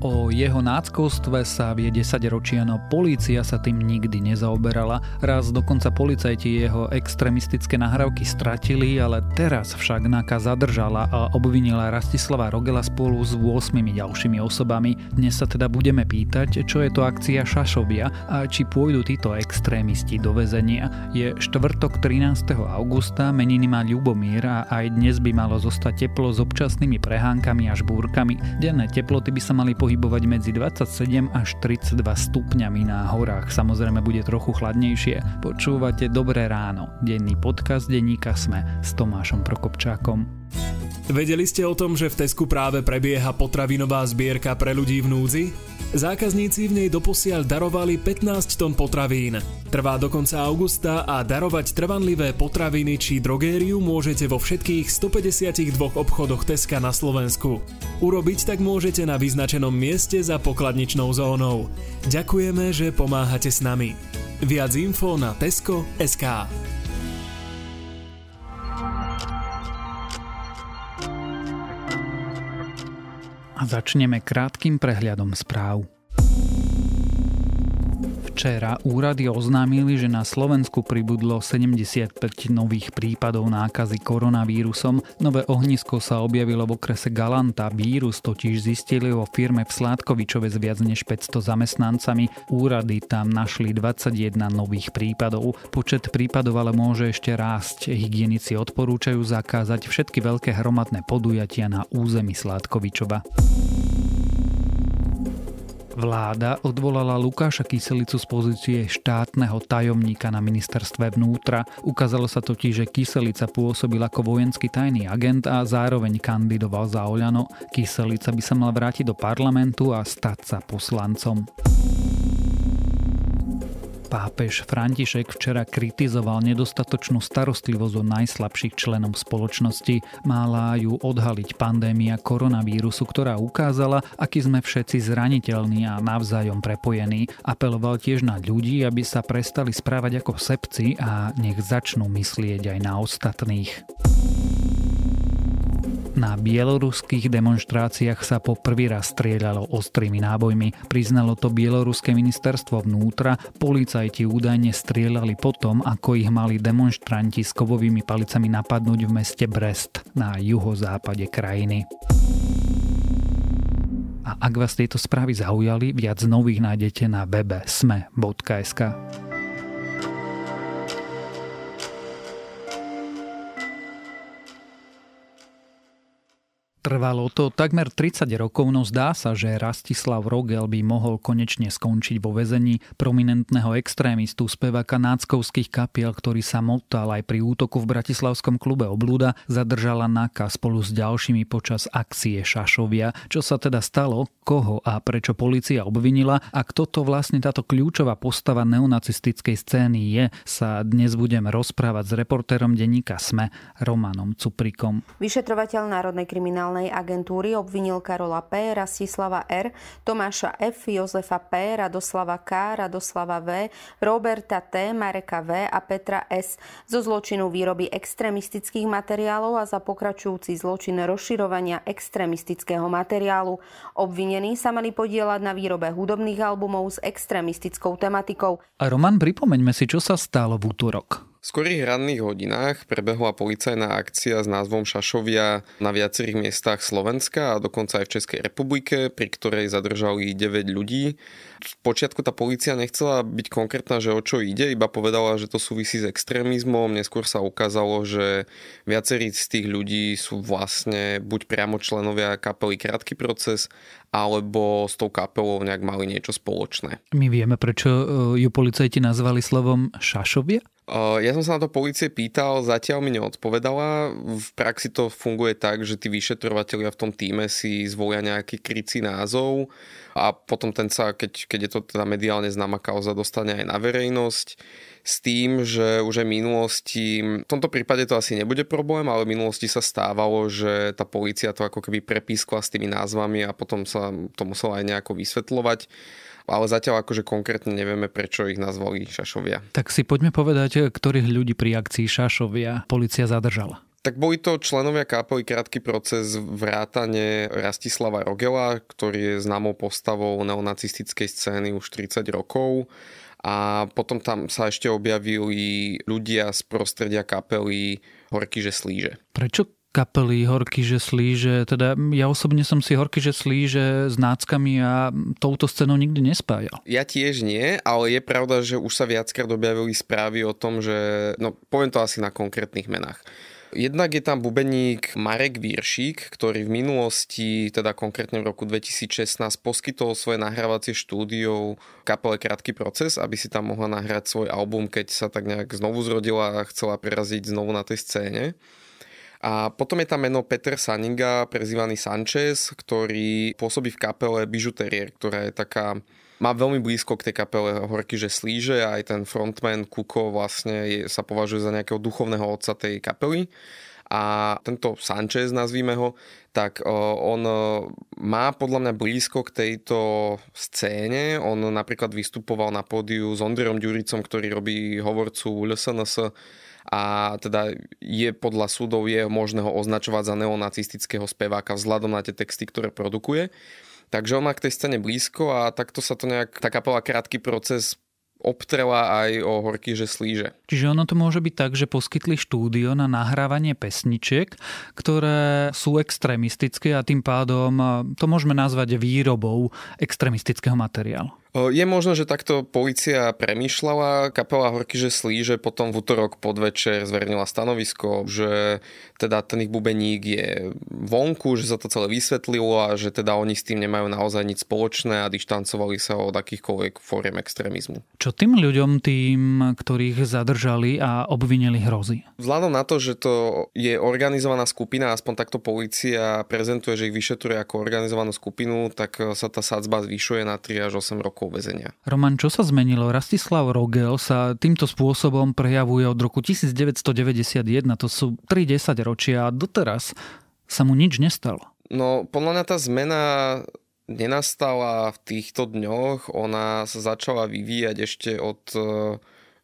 O jeho náckovstve sa vie 10 ročia, no polícia sa tým nikdy nezaoberala. Raz dokonca policajti jeho extremistické nahrávky stratili, ale teraz však NAKA zadržala a obvinila Rastislava Rogela spolu s 8 ďalšími osobami. Dnes sa teda budeme pýtať, čo je to akcia Šašovia a či pôjdu títo extrémisti do väzenia. Je štvrtok 13. augusta, meniny má Ľubomír a aj dnes by malo zostať teplo s občasnými prehánkami až búrkami. Denné teploty by sa mali pohybovať medzi 27 až 32 stupňami na horách. Samozrejme bude trochu chladnejšie. Počúvate Dobré ráno. Denný podcast denníka Sme s Tomášom Prokopčákom. Vedeli ste o tom, že v Tesku práve prebieha potravinová zbierka pre ľudí v núdzi? Zákazníci v nej doposiaľ darovali 15 tón potravín. Trvá do konca augusta a darovať trvanlivé potraviny či drogériu môžete vo všetkých 152 obchodoch Teska na Slovensku. Urobiť tak môžete na vyznačenom mieste za pokladničnou zónou. Ďakujeme, že pomáhate s nami. Viac info na Tesko.sk. A začneme krátkým prehľadom správ. Včera úrady oznámili, že na Slovensku pribudlo 75 nových prípadov nákazy koronavírusom. Nové ohnisko sa objavilo v okrese Galanta. Vírus totiž zistili vo firme v Sládkovičove s viac než 500 zamestnancami. Úrady tam našli 21 nových prípadov. Počet prípadov ale môže ešte rásť. Hygienici odporúčajú zakázať všetky veľké hromadné podujatia na území Sládkovičova. Vláda odvolala Lukáša Kyselicu z pozície štátneho tajomníka na ministerstve vnútra. Ukázalo sa totiž, že Kyselica pôsobil ako vojenský tajný agent a zároveň kandidoval za Oľano. Kyselica by sa mal vrátiť do parlamentu a stať sa poslancom. Pápež František včera kritizoval nedostatočnú starostlivosť o najslabších členom spoločnosti. Mála ju odhaliť pandémia koronavírusu, ktorá ukázala, aký sme všetci zraniteľní a navzájom prepojení. Apeloval tiež na ľudí, aby sa prestali správať ako sebci a nech začnú myslieť aj na ostatných. Na bieloruských demonstráciách sa po prvý raz strieľalo ostrými nábojmi. Priznalo to bieloruské ministerstvo vnútra. Policajti údajne strieľali potom, ako ich mali demonstranti s kovovými palicami napadnúť v meste Brest na juhozápade krajiny. A ak vás tieto správy zaujali, viac nových nájdete na webe sme.sk. Trvalo to takmer 30 rokov, no zdá sa, že Rastislav Rogel by mohol konečne skončiť vo väzení prominentného extrémistu speváka náckovských kapiel, ktorý sa motal aj pri útoku v bratislavskom klube Oblúda, zadržala NAKA spolu s ďalšími počas akcie Šašovia. Čo sa teda stalo, koho a prečo policia obvinila a kto to vlastne táto kľúčová postava neonacistickej scény je, sa dnes budem rozprávať s reportérom denníka SME Romanom Cuprikom. Vyšetrovateľ Národnej kriminálnej kriminálnej agentúry obvinil Karola P., Rastislava R., Tomáša F., Jozefa P., Radoslava K., Radoslava V., Roberta T., Mareka V. a Petra S. zo zločinu výroby extremistických materiálov a za pokračujúci zločin rozširovania extremistického materiálu. Obvinení sa mali podielať na výrobe hudobných albumov s extremistickou tematikou. A Roman, pripomeňme si, čo sa stalo v útorok. V skorých ranných hodinách prebehla policajná akcia s názvom Šašovia na viacerých miestach Slovenska a dokonca aj v Českej republike, pri ktorej zadržali 9 ľudí. V počiatku tá policia nechcela byť konkrétna, že o čo ide, iba povedala, že to súvisí s extrémizmom. Neskôr sa ukázalo, že viacerí z tých ľudí sú vlastne buď priamo členovia kapely Krátky proces, alebo s tou kapelou nejak mali niečo spoločné. My vieme, prečo e, ju policajti nazvali slovom Šašovia? Ja som sa na to policie pýtal, zatiaľ mi neodpovedala. V praxi to funguje tak, že tí vyšetrovateľia v tom týme si zvolia nejaký krycí názov a potom ten sa, keď, keď je to teda mediálne známa kauza, dostane aj na verejnosť s tým, že už aj v minulosti, v tomto prípade to asi nebude problém, ale v minulosti sa stávalo, že tá policia to ako keby prepískla s tými názvami a potom sa to musela aj nejako vysvetľovať ale zatiaľ akože konkrétne nevieme, prečo ich nazvali Šašovia. Tak si poďme povedať, ktorých ľudí pri akcii Šašovia policia zadržala. Tak boli to členovia kapely Krátky proces vrátane Rastislava Rogela, ktorý je známou postavou neonacistickej scény už 30 rokov. A potom tam sa ešte objavili ľudia z prostredia kapely Horky, že slíže. Prečo kapely Horky, že slíže, teda ja osobne som si Horky, že slíže s náckami a touto scénou nikdy nespájal. Ja tiež nie, ale je pravda, že už sa viackrát objavili správy o tom, že, no poviem to asi na konkrétnych menách. Jednak je tam bubeník Marek Víršík, ktorý v minulosti, teda konkrétne v roku 2016, poskytol svoje nahrávacie štúdio kapele Krátky proces, aby si tam mohla nahrať svoj album, keď sa tak nejak znovu zrodila a chcela preraziť znovu na tej scéne. A potom je tam meno Peter Saninga, prezývaný Sanchez, ktorý pôsobí v kapele Bijuterier, ktorá je taká má veľmi blízko k tej kapele Horky, že slíže a aj ten frontman Kuko vlastne je, sa považuje za nejakého duchovného otca tej kapely a tento Sanchez, nazvíme ho, tak on má podľa mňa blízko k tejto scéne. On napríklad vystupoval na pódiu s Ondrejom Ďuricom, ktorý robí hovorcu LSNS a teda je podľa súdov je možné ho označovať za neonacistického speváka vzhľadom na tie texty, ktoré produkuje. Takže on má k tej scéne blízko a takto sa to nejak, tá kapela krátky proces obtrela aj o horky, že slíže. Čiže ono to môže byť tak, že poskytli štúdio na nahrávanie pesničiek, ktoré sú extrémistické a tým pádom to môžeme nazvať výrobou extrémistického materiálu. Je možno, že takto policia premýšľala. Kapela Horky, že slí, že potom v útorok podvečer zvernila stanovisko, že teda ten ich bubeník je vonku, že sa to celé vysvetlilo a že teda oni s tým nemajú naozaj nič spoločné a dištancovali sa od akýchkoľvek fóriem extrémizmu. Čo tým ľuďom, tým, ktorých zadržali a obvinili hrozí? Vzhľadom na to, že to je organizovaná skupina, aspoň takto policia prezentuje, že ich vyšetruje ako organizovanú skupinu, tak sa tá sadzba zvyšuje na 3 až 8 rokov rokov väzenia. Roman, čo sa zmenilo? Rastislav Rogel sa týmto spôsobom prejavuje od roku 1991, to sú 30 ročia a doteraz sa mu nič nestalo. No, podľa mňa tá zmena nenastala v týchto dňoch, ona sa začala vyvíjať ešte od e,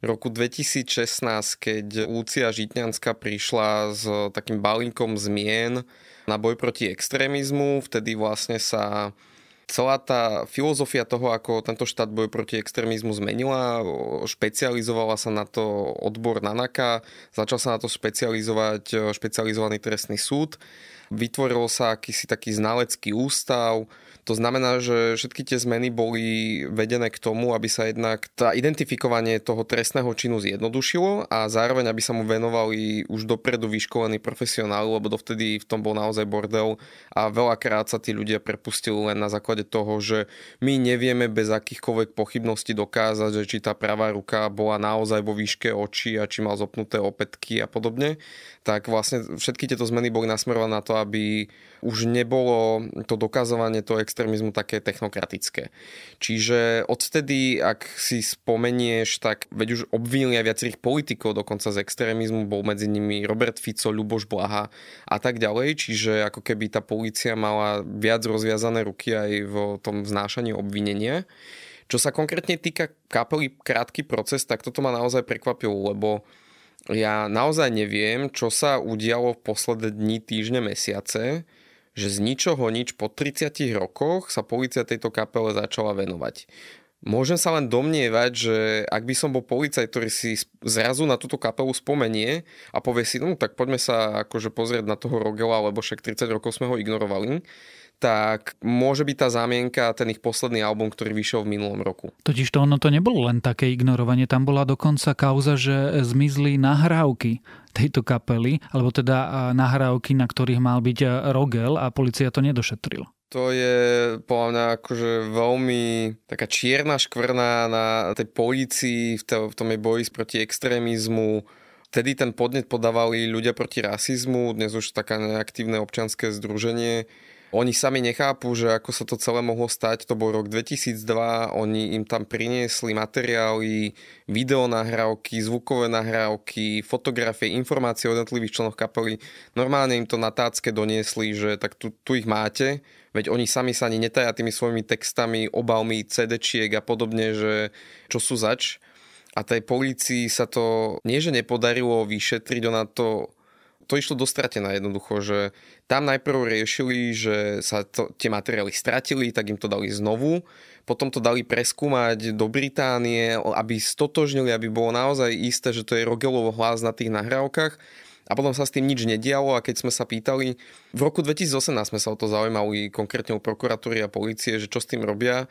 roku 2016, keď Lúcia Žitňanská prišla s takým balíkom zmien na boj proti extrémizmu. Vtedy vlastne sa celá tá filozofia toho, ako tento štát boj proti extrémizmu zmenila, špecializovala sa na to odbor Nanaka, začal sa na to špecializovať špecializovaný trestný súd, vytvoril sa akýsi taký znalecký ústav, to znamená, že všetky tie zmeny boli vedené k tomu, aby sa jednak tá identifikovanie toho trestného činu zjednodušilo a zároveň, aby sa mu venovali už dopredu vyškolení profesionáli, lebo dovtedy v tom bol naozaj bordel a veľakrát sa tí ľudia prepustili len na základe toho, že my nevieme bez akýchkoľvek pochybností dokázať, že či tá pravá ruka bola naozaj vo výške očí a či mal zopnuté opätky a podobne. Tak vlastne všetky tieto zmeny boli nasmerované na to, aby už nebolo to dokazovanie toho extrémizmu také technokratické. Čiže odtedy, ak si spomenieš, tak veď už obvinili aj viacerých politikov dokonca z extrémizmu, bol medzi nimi Robert Fico, Ľuboš Blaha a tak ďalej, čiže ako keby tá policia mala viac rozviazané ruky aj v tom vznášaní obvinenia. Čo sa konkrétne týka kapely Krátky proces, tak toto ma naozaj prekvapilo, lebo ja naozaj neviem, čo sa udialo v posledné dni, týždne, mesiace, že z ničoho nič po 30 rokoch sa policia tejto kapele začala venovať. Môžem sa len domnievať, že ak by som bol policajt, ktorý si zrazu na túto kapelu spomenie a povie si, no tak poďme sa akože pozrieť na toho Rogela, lebo však 30 rokov sme ho ignorovali, tak môže byť tá zámienka ten ich posledný album, ktorý vyšiel v minulom roku. Totiž to ono to nebolo len také ignorovanie, tam bola dokonca kauza, že zmizli nahrávky tejto kapely, alebo teda nahrávky, na ktorých mal byť Rogel a policia to nedošetrila. To je podľa mňa akože veľmi taká čierna škvrna na tej polícii v, to, v tom jej boji proti extrémizmu. Vtedy ten podnet podávali ľudia proti rasizmu, dnes už taká neaktívne občanské združenie oni sami nechápu, že ako sa to celé mohlo stať. To bol rok 2002, oni im tam priniesli materiály, videonahrávky, zvukové nahrávky, fotografie, informácie o jednotlivých členoch kapely. Normálne im to na tácke doniesli, že tak tu, tu ich máte, veď oni sami sa ani netajia tými svojimi textami, obalmi, CD-čiek a podobne, že čo sú zač. A tej polícii sa to nie, že nepodarilo vyšetriť, ona to to išlo dostratená jednoducho, že tam najprv riešili, že sa to, tie materiály stratili, tak im to dali znovu, potom to dali preskúmať do Británie, aby stotožnili, aby bolo naozaj isté, že to je Rogelovo hlas na tých nahrávkach. A potom sa s tým nič nedialo a keď sme sa pýtali, v roku 2018 sme sa o to zaujímali konkrétne u prokuratúry a policie, že čo s tým robia,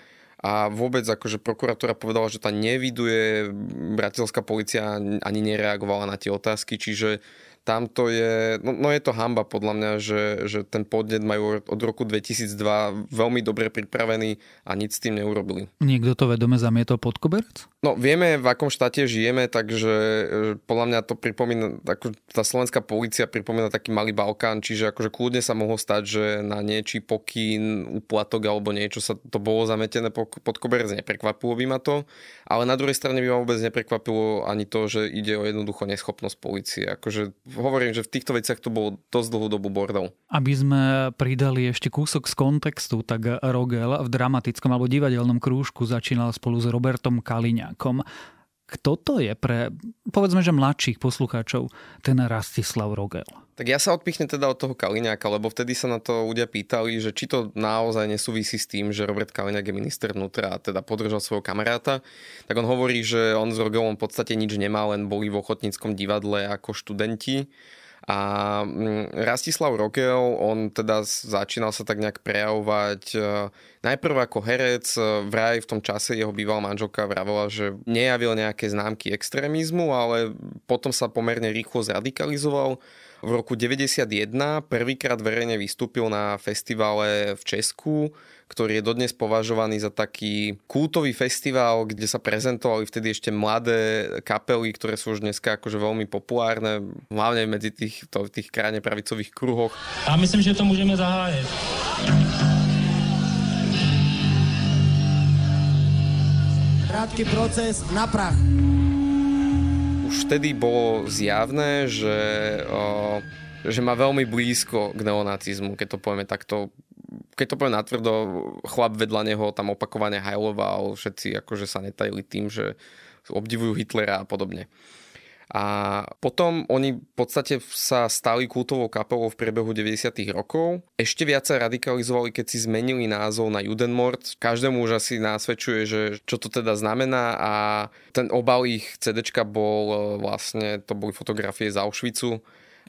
a vôbec akože prokuratúra povedala, že tá neviduje, bratislavská policia ani nereagovala na tie otázky, čiže tam to je, no, no je to hamba podľa mňa, že, že ten podnet majú od roku 2002 veľmi dobre pripravený a nič s tým neurobili. Niekto to vedome zamietol pod koberec? No vieme, v akom štáte žijeme, takže podľa mňa to pripomína, ako tá slovenská policia pripomína taký malý Balkán, čiže akože kľudne sa mohlo stať, že na niečí pokyn, uplatok alebo niečo sa to bolo zametené pod koberec, neprekvapilo by ma to, ale na druhej strane by ma vôbec neprekvapilo ani to, že ide o jednoducho neschopnosť policie. Akože hovorím, že v týchto veciach to bolo dosť dlhú dobu bordel. Aby sme pridali ešte kúsok z kontextu, tak Rogel v dramatickom alebo divadelnom krúžku začínal spolu s Robertom Kaliňák Slovákom. Kto to je pre, povedzme, že mladších poslucháčov, ten Rastislav Rogel? Tak ja sa odpichnem teda od toho Kaliňáka, lebo vtedy sa na to ľudia pýtali, že či to naozaj nesúvisí s tým, že Robert Kaliňák je minister vnútra a teda podržal svojho kamaráta. Tak on hovorí, že on s Rogelom v podstate nič nemá, len boli v ochotníckom divadle ako študenti a mm, Rastislav Rokel, on teda začínal sa tak nejak prejavovať e, najprv ako herec, e, vraj v tom čase jeho bývalá manželka vravela, že nejavil nejaké známky extrémizmu, ale potom sa pomerne rýchlo zradikalizoval. V roku 91 prvýkrát verejne vystúpil na festivale v Česku, ktorý je dodnes považovaný za taký kultový festival, kde sa prezentovali vtedy ešte mladé kapely, ktoré sú už dneska akože veľmi populárne, hlavne medzi tých, to, tých krajne pravicových kruhoch. A myslím, že to môžeme zahájiť. Krátky proces na prach. Už vtedy bolo zjavné, že, o, že má veľmi blízko k neonacizmu, keď to povieme takto keď to poviem natvrdo, chlap vedľa neho tam opakovane hajloval, všetci akože sa netajili tým, že obdivujú Hitlera a podobne. A potom oni v podstate sa stali kultovou kapelou v priebehu 90. rokov. Ešte viac sa radikalizovali, keď si zmenili názov na Judenmord. Každému už asi násvedčuje, že čo to teda znamená a ten obal ich CDčka bol e, vlastne, to boli fotografie z Auschwitzu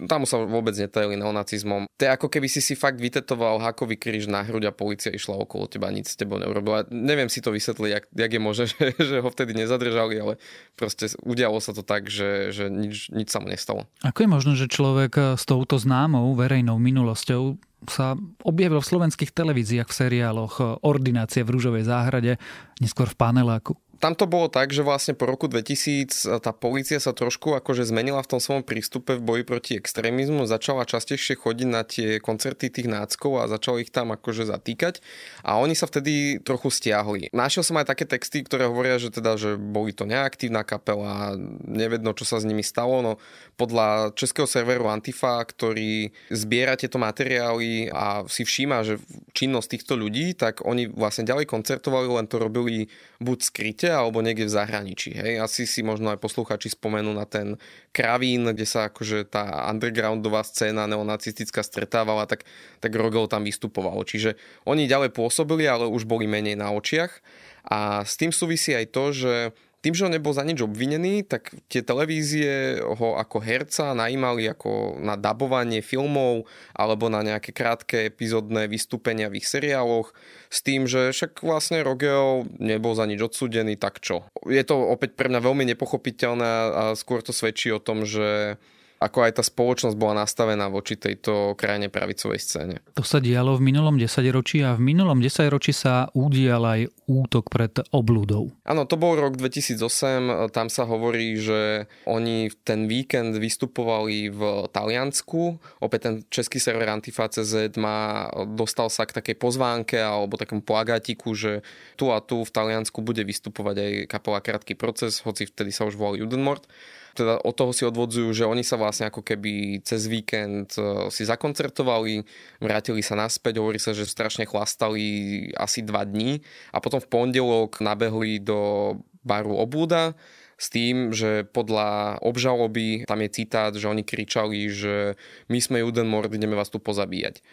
tam sa vôbec netajili neonacizmom. To je ako keby si si fakt vytetoval hakový kríž na hruď a policia išla okolo teba, nic s tebou neurobila. Neviem si to vysvetliť, jak, jak je možné, že, že ho vtedy nezadržali, ale proste udialo sa to tak, že, že nič, nič sa mu nestalo. Ako je možné, že človek s touto známou verejnou minulosťou sa objavil v slovenských televíziách v seriáloch Ordinácie v rúžovej záhrade, neskôr v paneláku tam to bolo tak, že vlastne po roku 2000 tá policia sa trošku akože zmenila v tom svojom prístupe v boji proti extrémizmu, začala častejšie chodiť na tie koncerty tých náckov a začala ich tam akože zatýkať a oni sa vtedy trochu stiahli. Našiel som aj také texty, ktoré hovoria, že teda, že boli to neaktívna kapela, nevedno, čo sa s nimi stalo, no podľa českého serveru Antifa, ktorý zbiera tieto materiály a si všíma, že činnosť týchto ľudí, tak oni vlastne ďalej koncertovali, len to robili buď skryte, alebo niekde v zahraničí. Hej? Asi si možno aj posluchači spomenú na ten Kravín, kde sa akože tá undergroundová scéna neonacistická stretávala, tak, tak Rogel tam vystupoval. Čiže oni ďalej pôsobili, ale už boli menej na očiach. A s tým súvisí aj to, že tým, že on nebol za nič obvinený, tak tie televízie ho ako herca najímali ako na dabovanie filmov alebo na nejaké krátke epizódne vystúpenia v ich seriáloch s tým, že však vlastne Rogel nebol za nič odsudený, tak čo. Je to opäť pre mňa veľmi nepochopiteľné a skôr to svedčí o tom, že ako aj tá spoločnosť bola nastavená voči tejto krajine pravicovej scéne. To sa dialo v minulom desaťročí a v minulom desaťročí sa udial aj útok pred oblúdou. Áno, to bol rok 2008, tam sa hovorí, že oni ten víkend vystupovali v Taliansku, opäť ten český server Antifa.cz má, dostal sa k takej pozvánke alebo takému plagátiku, že tu a tu v Taliansku bude vystupovať aj kapela Krátky proces, hoci vtedy sa už volal Judenmord teda od toho si odvodzujú, že oni sa vlastne ako keby cez víkend e, si zakoncertovali, vrátili sa naspäť, hovorí sa, že strašne chlastali asi dva dní a potom v pondelok nabehli do baru Obúda, s tým, že podľa obžaloby tam je citát, že oni kričali, že my sme Judenmord, ideme vás tu pozabíjať.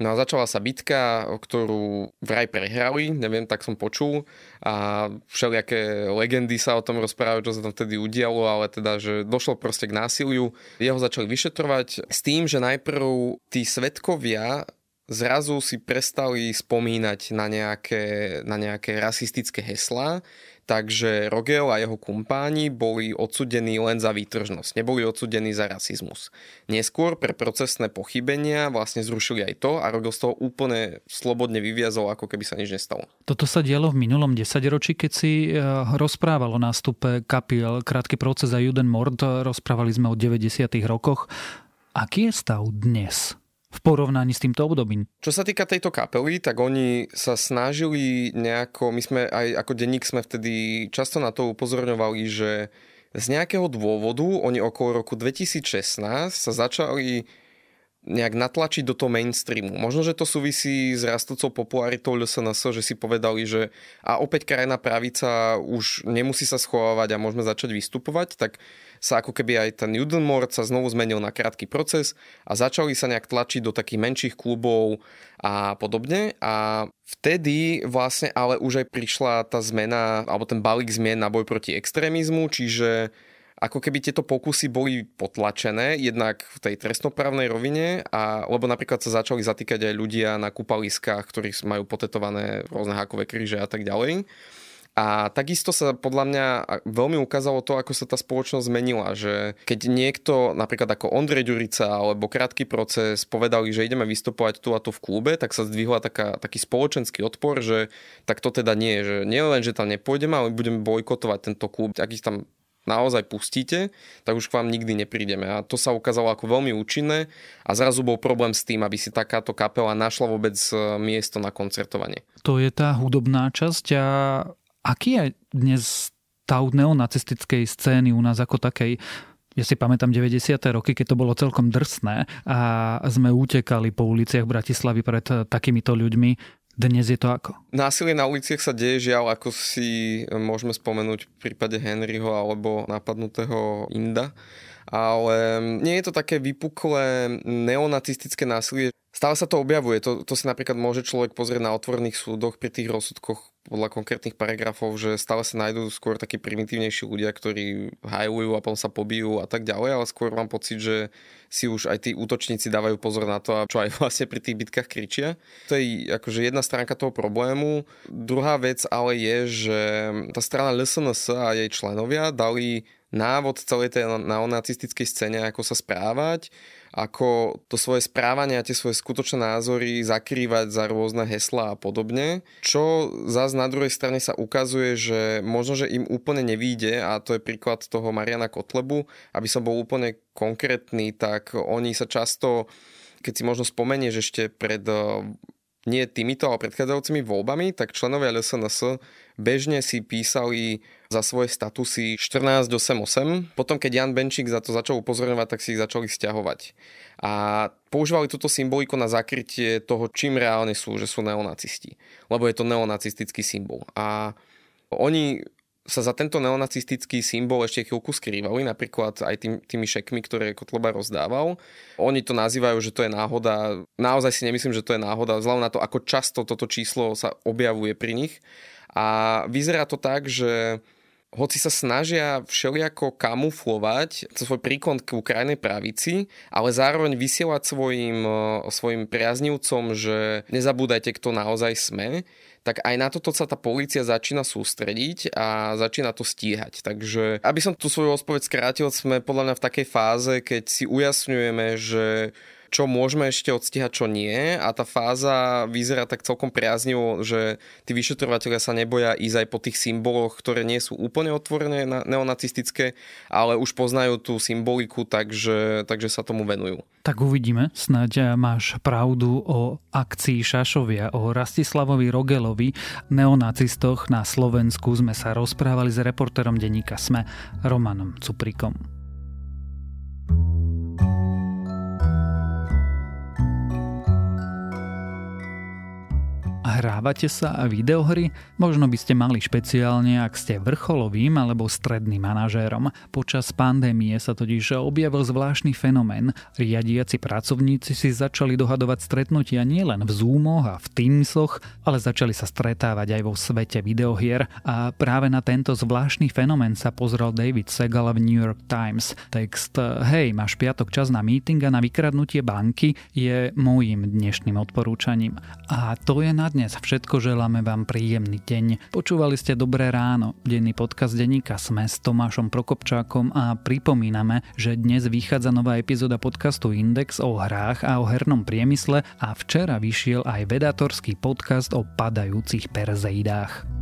No a začala sa bitka, ktorú vraj prehrali, neviem, tak som počul a všelijaké legendy sa o tom rozprávajú, čo sa tam vtedy udialo, ale teda, že došlo proste k násiliu. Jeho začali vyšetrovať s tým, že najprv tí svetkovia zrazu si prestali spomínať na nejaké, na nejaké rasistické heslá, takže Rogel a jeho kumpáni boli odsudení len za výtržnosť, neboli odsudení za rasizmus. Neskôr pre procesné pochybenia vlastne zrušili aj to a Rogel z toho úplne slobodne vyviazol, ako keby sa nič nestalo. Toto sa dialo v minulom desaťročí, keď si eh, rozprával o nástupe kapiel Krátky proces a Juden Mord, rozprávali sme o 90. rokoch. Aký je stav dnes? V porovnaní s týmto obdobím. Čo sa týka tejto kapely, tak oni sa snažili nejako, my sme aj ako denník sme vtedy často na to upozorňovali, že z nejakého dôvodu oni okolo roku 2016 sa začali nejak natlačiť do toho mainstreamu. Možno, že to súvisí s rastúcou popularitou LSNS, že si povedali, že a opäť krajná pravica už nemusí sa schovávať a môžeme začať vystupovať, tak sa ako keby aj ten Judenmord sa znovu zmenil na krátky proces a začali sa nejak tlačiť do takých menších klubov a podobne. A vtedy vlastne ale už aj prišla tá zmena, alebo ten balík zmien na boj proti extrémizmu, čiže ako keby tieto pokusy boli potlačené, jednak v tej trestnoprávnej rovine, a, lebo napríklad sa začali zatýkať aj ľudia na kúpaliskách, ktorí majú potetované rôzne hákové kríže a tak ďalej. A takisto sa podľa mňa veľmi ukázalo to, ako sa tá spoločnosť zmenila, že keď niekto, napríklad ako Ondrej Ďurica alebo Krátky proces povedali, že ideme vystupovať tu a tu v klube, tak sa zdvihla taká, taký spoločenský odpor, že tak to teda nie, že nie len, že tam nepôjdeme, ale budeme bojkotovať tento klub, ak ich tam naozaj pustíte, tak už k vám nikdy neprídeme. A to sa ukázalo ako veľmi účinné a zrazu bol problém s tým, aby si takáto kapela našla vôbec e, miesto na koncertovanie. To je tá hudobná časť a Aký je dnes stav neonacistickej scény u nás ako takej? Ja si pamätám 90. roky, keď to bolo celkom drsné a sme utekali po uliciach Bratislavy pred takýmito ľuďmi. Dnes je to ako? Násilie na uliciach sa deje žiaľ, ako si môžeme spomenúť v prípade Henryho alebo napadnutého Inda ale nie je to také vypuklé neonacistické násilie. Stále sa to objavuje, to, to si napríklad môže človek pozrieť na otvorných súdoch pri tých rozsudkoch podľa konkrétnych paragrafov, že stále sa nájdú skôr takí primitívnejší ľudia, ktorí hajlujú a potom sa pobijú a tak ďalej, ale skôr mám pocit, že si už aj tí útočníci dávajú pozor na to, čo aj vlastne pri tých bitkách kričia. To je akože jedna stránka toho problému. Druhá vec ale je, že tá strana LSNS a jej členovia dali návod celej tej neonacistickej scéne, ako sa správať, ako to svoje správanie a tie svoje skutočné názory zakrývať za rôzne heslá a podobne. Čo zás na druhej strane sa ukazuje, že možno, že im úplne nevíde, a to je príklad toho Mariana Kotlebu, aby som bol úplne konkrétny, tak oni sa často keď si možno spomenieš ešte pred nie týmito, ale predchádzajúcimi voľbami, tak členovia LSNS bežne si písali za svoje statusy 1488. Potom, keď Jan Benčík za to začal upozorňovať, tak si ich začali stiahovať. A používali túto symboliku na zakrytie toho, čím reálne sú, že sú neonacisti. Lebo je to neonacistický symbol. A oni sa za tento neonacistický symbol ešte chvíľku skrývali, napríklad aj tým, tými šekmi, ktoré Kotleba rozdával. Oni to nazývajú, že to je náhoda. Naozaj si nemyslím, že to je náhoda, vzhľadom na to, ako často toto číslo sa objavuje pri nich. A vyzerá to tak, že hoci sa snažia všelijako kamuflovať svoj príklon k krajnej pravici, ale zároveň vysielať svojim, svojim priaznivcom, že nezabúdajte, kto naozaj sme, tak aj na toto sa tá policia začína sústrediť a začína to stíhať. Takže, aby som tú svoju odpoveď skrátil, sme podľa mňa v takej fáze, keď si ujasňujeme, že čo môžeme ešte odstíhať, čo nie. A tá fáza vyzerá tak celkom priaznivo, že tí vyšetrovateľia sa neboja ísť aj po tých symboloch, ktoré nie sú úplne otvorené neonacistické, ale už poznajú tú symboliku, takže, takže sa tomu venujú. Tak uvidíme. Snáď máš pravdu o akcii Šašovia, o Rastislavovi Rogelovi, neonacistoch na Slovensku. Sme sa rozprávali s reportérom denníka SME, Romanom Cuprikom. Hrávate sa videohry? Možno by ste mali špeciálne, ak ste vrcholovým alebo stredným manažérom. Počas pandémie sa totiž objavil zvláštny fenomén. Riadiaci pracovníci si začali dohadovať stretnutia nielen v Zoomoch a v Teamsoch, ale začali sa stretávať aj vo svete videohier. A práve na tento zvláštny fenomén sa pozrel David Segal v New York Times. Text Hej, máš piatok čas na meeting a na vykradnutie banky je môjim dnešným odporúčaním. A to je na dnes dnes všetko želáme vám príjemný deň. Počúvali ste Dobré ráno, denný podcast denníka Sme s Tomášom Prokopčákom a pripomíname, že dnes vychádza nová epizóda podcastu Index o hrách a o hernom priemysle a včera vyšiel aj vedatorský podcast o padajúcich perzeidách.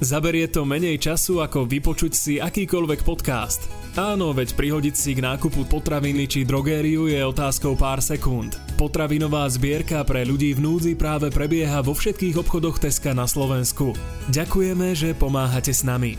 Zaberie to menej času ako vypočuť si akýkoľvek podcast. Áno, veď prihodiť si k nákupu potraviny či drogériu je otázkou pár sekúnd. Potravinová zbierka pre ľudí v núdzi práve prebieha vo všetkých obchodoch Teska na Slovensku. Ďakujeme, že pomáhate s nami.